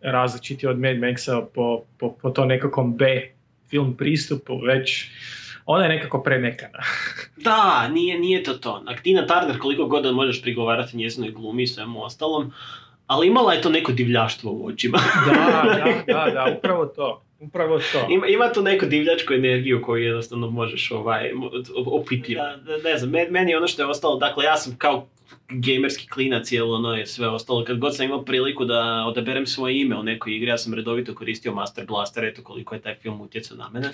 različiti od Mad Maxa po, po, po to nekakvom B film pristupu, već ona je nekako premekana. Da, nije, nije to to. Ak Tina Turner koliko god da možeš prigovarati njezinoj glumi i svemu ostalom, ali imala je to neko divljaštvo u očima. da, da, da, da, upravo to. Upravo to. Ima, ima tu neku divljačku energiju koju jednostavno možeš ovaj, da, ne znam, me- meni je ono što je ostalo, dakle ja sam kao gamerski klinac i ono je sve ostalo. Kad god sam imao priliku da odaberem svoje ime u nekoj igri, ja sam redovito koristio Master Blaster, eto koliko je taj film utjecao na mene.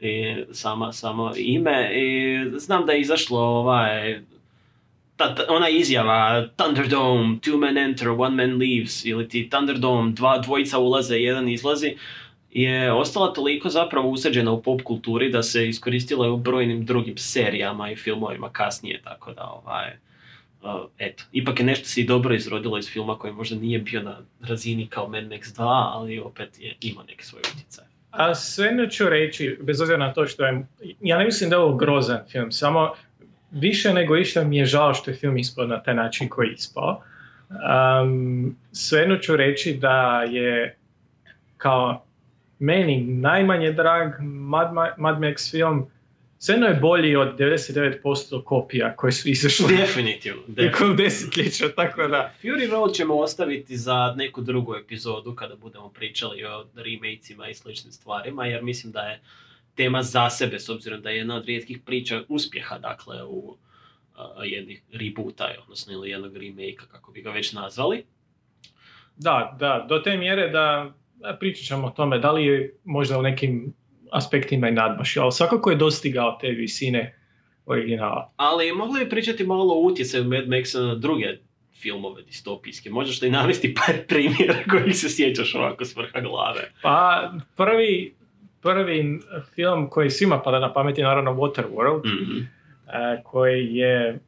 I sama, samo ime. I znam da je izašlo ovaj, ta, ta- ona izjava Thunderdome, two men enter, one man leaves, ili ti Thunderdome, dva, dvojica ulaze, jedan izlazi, je ostala toliko zapravo usađena u pop kulturi da se iskoristila u brojnim drugim serijama i filmovima kasnije, tako da ovaj, eto, ipak je nešto se i dobro izrodilo iz filma koji možda nije bio na razini kao Mad Max 2, ali opet je imao neki svoj utjecaj. A svejedno ću reći, bez obzira na to što je, ja ne mislim da je ovo grozan film, samo više nego išta mi je žao što je film ispao na taj način koji je ispao. Um, svejedno ću reći da je kao meni najmanje drag Mad, Ma- Mad Max film, svejedno je bolji od 99% kopija koje su izašle Definitivno, tijekom desetljeća, tako da. Fury Road ćemo ostaviti za neku drugu epizodu kada budemo pričali o remakesima i sličnim stvarima, jer mislim da je tema za sebe, s obzirom da je jedna od rijetkih priča uspjeha, dakle, u uh, jednih reboota, odnosno ili jednog remake kako bi ga već nazvali. Da, da, do te mjere da da pričat ćemo o tome da li je možda u nekim aspektima i nadmašio, ali svakako je dostigao te visine originala. Ali mogli bi pričati malo o utjecaju Mad Maxa na druge filmove distopijske. Možeš li navesti par primjera kojih se sjećaš ovako s vrha glave? Pa prvi, prvi film koji svima pada na pamet je naravno Waterworld, Mhm. e, koji je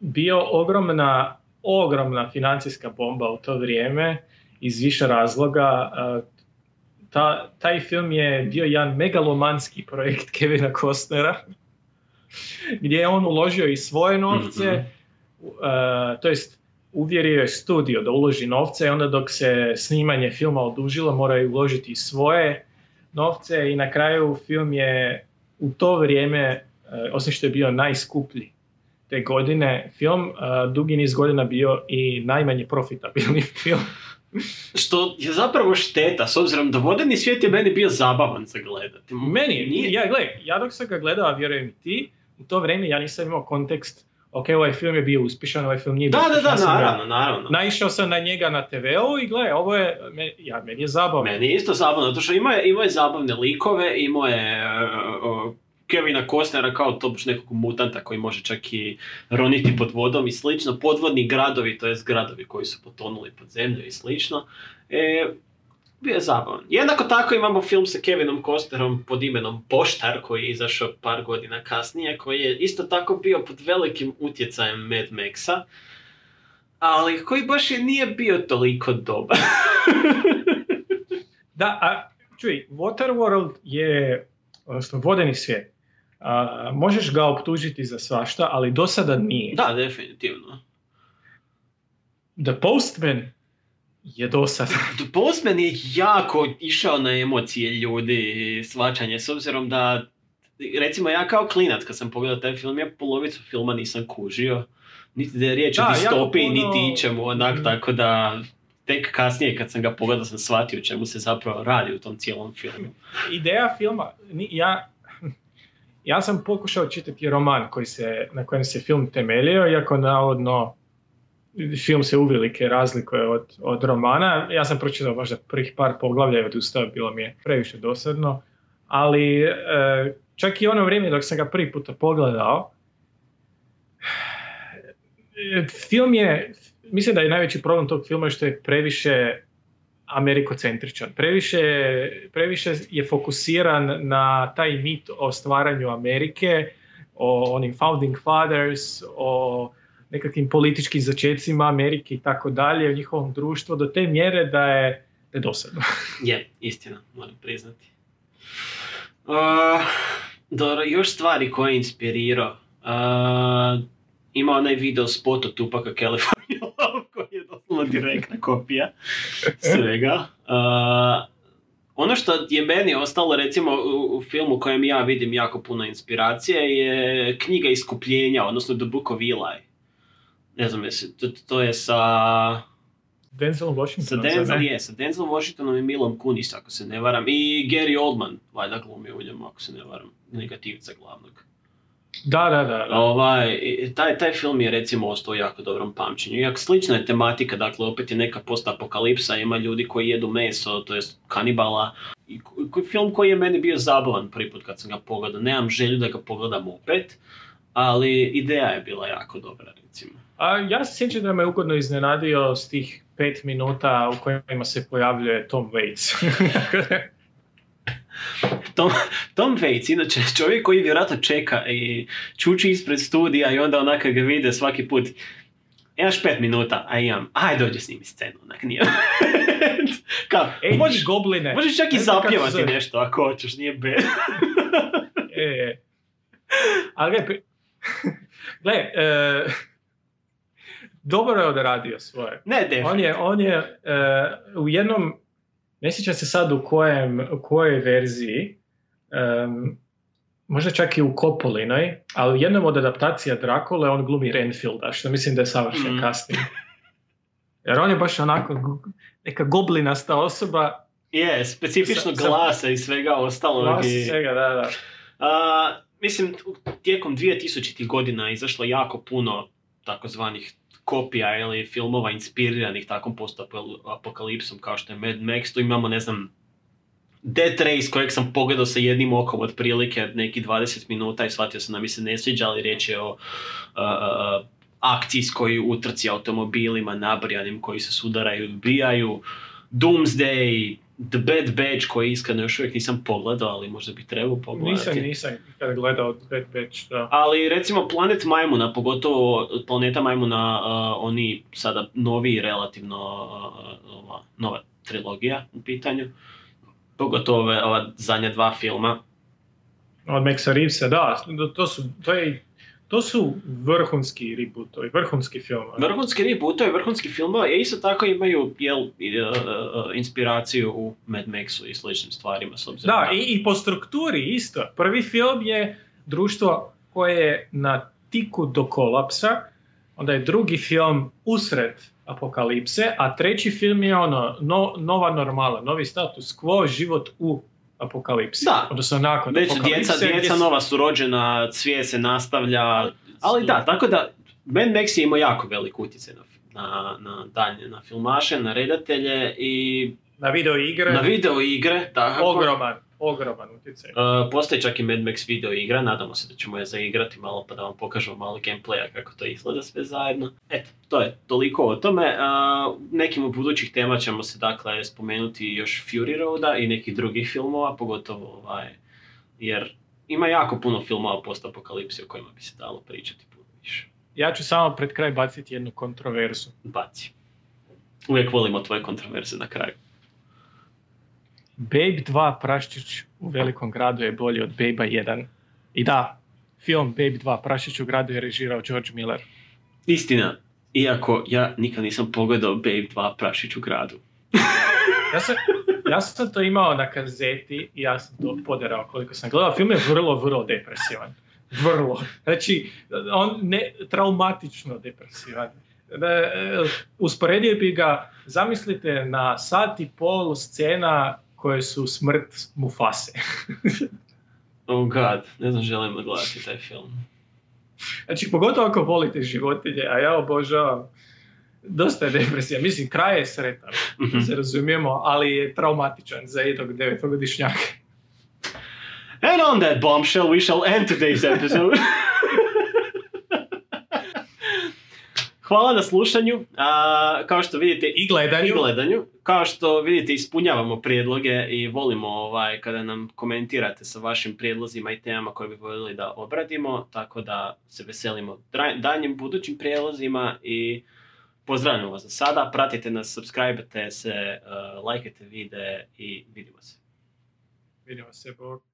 bio ogromna, ogromna financijska bomba u to vrijeme iz više razloga. Ta, taj film je bio jedan megalomanski projekt Kevina Costnera, gdje je on uložio i svoje novce, Mhm. e, to jest uvjerio je studio da uloži novce i onda dok se snimanje filma odužilo moraju uložiti i svoje novce i na kraju film je u to vrijeme, e, osim što je bio najskuplji te godine film, e, dugi niz godina bio i najmanje profitabilni film. Što je zapravo šteta, s obzirom da vodeni svijet je meni bio zabavan za gledati. Meni, Nije- ja gledaj, ja dok sam ga gledao, a vjerujem i ti, u to vrijeme ja nisam imao kontekst, ok, ovaj film je bio uspješan, ovaj film nije bio Da, da, uspješan, da, sam naravno, naravno. Naišao sam na njega na TV-u i gledaj, ovo je, me- ja, meni je zabavno. Meni je isto zabavno, zato što imao je, imao je zabavne likove, imao je uh, Kevina Costnera kao to nekog mutanta koji može čak i roniti pod vodom i slično. Podvodni gradovi, to jest gradovi koji su potonuli pod zemlju i slično. E, bio je zabavan. Jednako tako imamo film sa Kevinom Costnerom pod imenom Poštar koji je izašao par godina kasnije, koji je isto tako bio pod velikim utjecajem Mad Maxa, ali koji baš i nije bio toliko dobar. Da, a čuj, Waterworld je, odnosno vodeni svijet. A, možeš ga optužiti za svašta, ali do sada nije. da, definitivno. The Postman je do sada. The Postman je jako išao na emocije ljudi i svačanje, s obzirom da, recimo ja kao klinac kad sam pogledao taj film, ja polovicu filma nisam kužio. Niti da je riječ o Da, jako distopiji, puno- niti ičemu, onak, Mhm. tako da tek kasnije kad sam ga pogledao sam shvatio o čemu se zapravo radi u tom cijelom filmu. Ideja filma, ja, ja sam pokušao čitati roman koji se, na kojem se film temeljio, iako navodno film se uvelike razlikuje od, od romana. Ja sam pročitao možda prvih par poglavlja i odustao, bilo mi je previše dosadno. Ali e, čak i ono vrijeme dok sam ga prvi puta pogledao, e, film je, mislim da je najveći problem tog filma što je previše amerikocentričan. Previše, previše je fokusiran na taj mit o stvaranju Amerike, o onim founding fathers, o nekakvim političkim začecima Amerike i tako dalje, u njihovom društvu, do te mjere da je, da je. Je, istina, moram priznati. Uh, dobro, još stvari koje je inspirirao. Uh, ima onaj video spot od Tupaka California koji direktna kopija svega. Uh, ono što je meni ostalo recimo u, u filmu kojem ja vidim jako puno inspiracije je knjiga iskupljenja, odnosno The Book of Eli. Ne znam, jesi, to, to je sa... Denzel Sa Washington. Denzel je, sa Denzel Washingtonom i Milom Kunis, ako se ne varam. I Gary Oldman, valjda glumi u njemu, ako se ne varam, negativca glavnog. Da, da, da. da. Ovaj, taj, taj film je recimo ostao u jako dobrom pamćenju. Iako slična je tematika, dakle opet je neka postapokalipsa, ima ljudi koji jedu meso, to jest kanibala. I film koji je meni bio zabavan prvi put kad sam ga pogledao. Nemam želju da ga pogledam opet, ali ideja je bila jako dobra recimo. A ja se sjećam da me ugodno iznenadio s tih pet minuta u kojima se pojavljuje Tom Waits. Tom, Tom Waits, inače čovjek koji vjerojatno čeka i čuči ispred studija i onda onaka ga vide svaki put. Imaš pet minuta, a imam, aj dođe snimi scenu, onak nije. Kao, Ej, možeš, gobline. možeš čak i se zapjevati zove. nešto ako hoćeš, nije bed. E, e. Ali gle, pri- gle, e, dobro je odradio svoje. ne, definitivno. On je, on je e, u jednom, ne sjećam se sad u, kojem, u kojoj verziji, em, možda čak i u Kopolinoj, ali jednom od adaptacija Drakule on glumi Renfielda, što mislim da je savršen Mhm. casting. Jer on je baš onako neka goblinasta osoba, Je, specifično Sa- sa- glasa i svega ostalog. glas i- svega, da, da. A, mislim, u- tijekom 2000 godina je izašlo jako puno takozvanih kopija ili filmova inspiriranih takvom post-apokalipsom kao što je Mad Max. Tu imamo, ne znam, Death Race kojeg sam pogledao sa jednim okom otprilike neki 20 minuta i shvatio sam da mi se ne sviđa, ali riječ je o uh, akcijskoj utrci automobilima nabrijanim koji se sudaraju i ubijaju. Doomsday, The Bad Batch koji iskreno još uvijek nisam pogledao, ali možda bi trebao pogledati. Nisam, nisam kada gledao Bad Batch, da. Ali recimo Planet Majmuna, pogotovo Planeta Majmuna, uh, oni sada novi relativno uh, ova, nova trilogija u pitanju. Pogotovo ova zadnja dva filma. Od Maxa Reevesa, da, to su, to je, to su vrhunski rebootovi, vrhunski film. Vrhunski rebootovi, vrhunski filmova, a isto tako imaju jel, uh, uh, inspiraciju u Mad Maxu i sličnim stvarima. S obzirom Da, na- i, i po strukturi isto. Prvi film je društvo koje je na tiku do kolapsa, onda je drugi film usred apokalipse, a treći film je ono, no- nova normala, novi status quo, život u apokalipsi. Da. Odnosno nakon Već djeca, djeca nova su rođena, svijet se nastavlja, ali da, tako da Mad Max je imao jako velik utjecaj na, na, na, dalje, na filmaše, na redatelje i Na video igre, na video igre, tako. ogroman, ogroman utjecaj. Uh, postoji čak i Mad Max video igra, nadamo se da ćemo je zaigrati malo pa da vam pokažemo malo gameplaya kako to izgleda sve zajedno. Eto, to je toliko o tome. Uh, nekim od budućih tema ćemo se dakle spomenuti još Fury Roada i nekih drugih filmova, pogotovo ovaj, jer ima jako puno filmova postapokalipsi o kojima bi se dalo pričati puno više. Ja ću samo pred kraj baciti jednu kontroverzu. Baci. Uvijek volimo tvoje kontroverze na kraju. Babe 2 Praščić u velikom gradu je bolji od Babe 1. I da, film Babe 2 Praščić u gradu je režirao George Miller. Istina, iako ja nikad nisam pogledao Babe 2 Prašić u gradu. Ja sam, ja sam to imao na kazeti i ja sam to poderao koliko sam gledao. Film je vrlo, vrlo depresivan. Vrlo. Znači, on ne, traumatično depresivan. E, usporedio bi ga, zamislite, na sat i pol scena koje su smrt Mufase. Oh god, ne znam želim gledati taj film. Znači, pogotovo ako volite životinje, a ja obožavam, dosta je depresija. Mislim, kraj je sretan, da se razumijemo, ali je traumatičan za jednog devetogodišnjaka. And on that bombshell we shall end today's episode. Hvala na slušanju. A, kao što vidite I gledanju. i gledanju. Kao što vidite ispunjavamo prijedloge i volimo ovaj kada nam komentirate sa vašim prijedlozima i temama koje bi voljeli da obradimo, tako da se veselimo daljnjim budućim prijedlozima i pozdravljamo vas za sada. Pratite nas, subscribe se, uh, lajkajte videe i vidimo se. Vidimo se, Bog.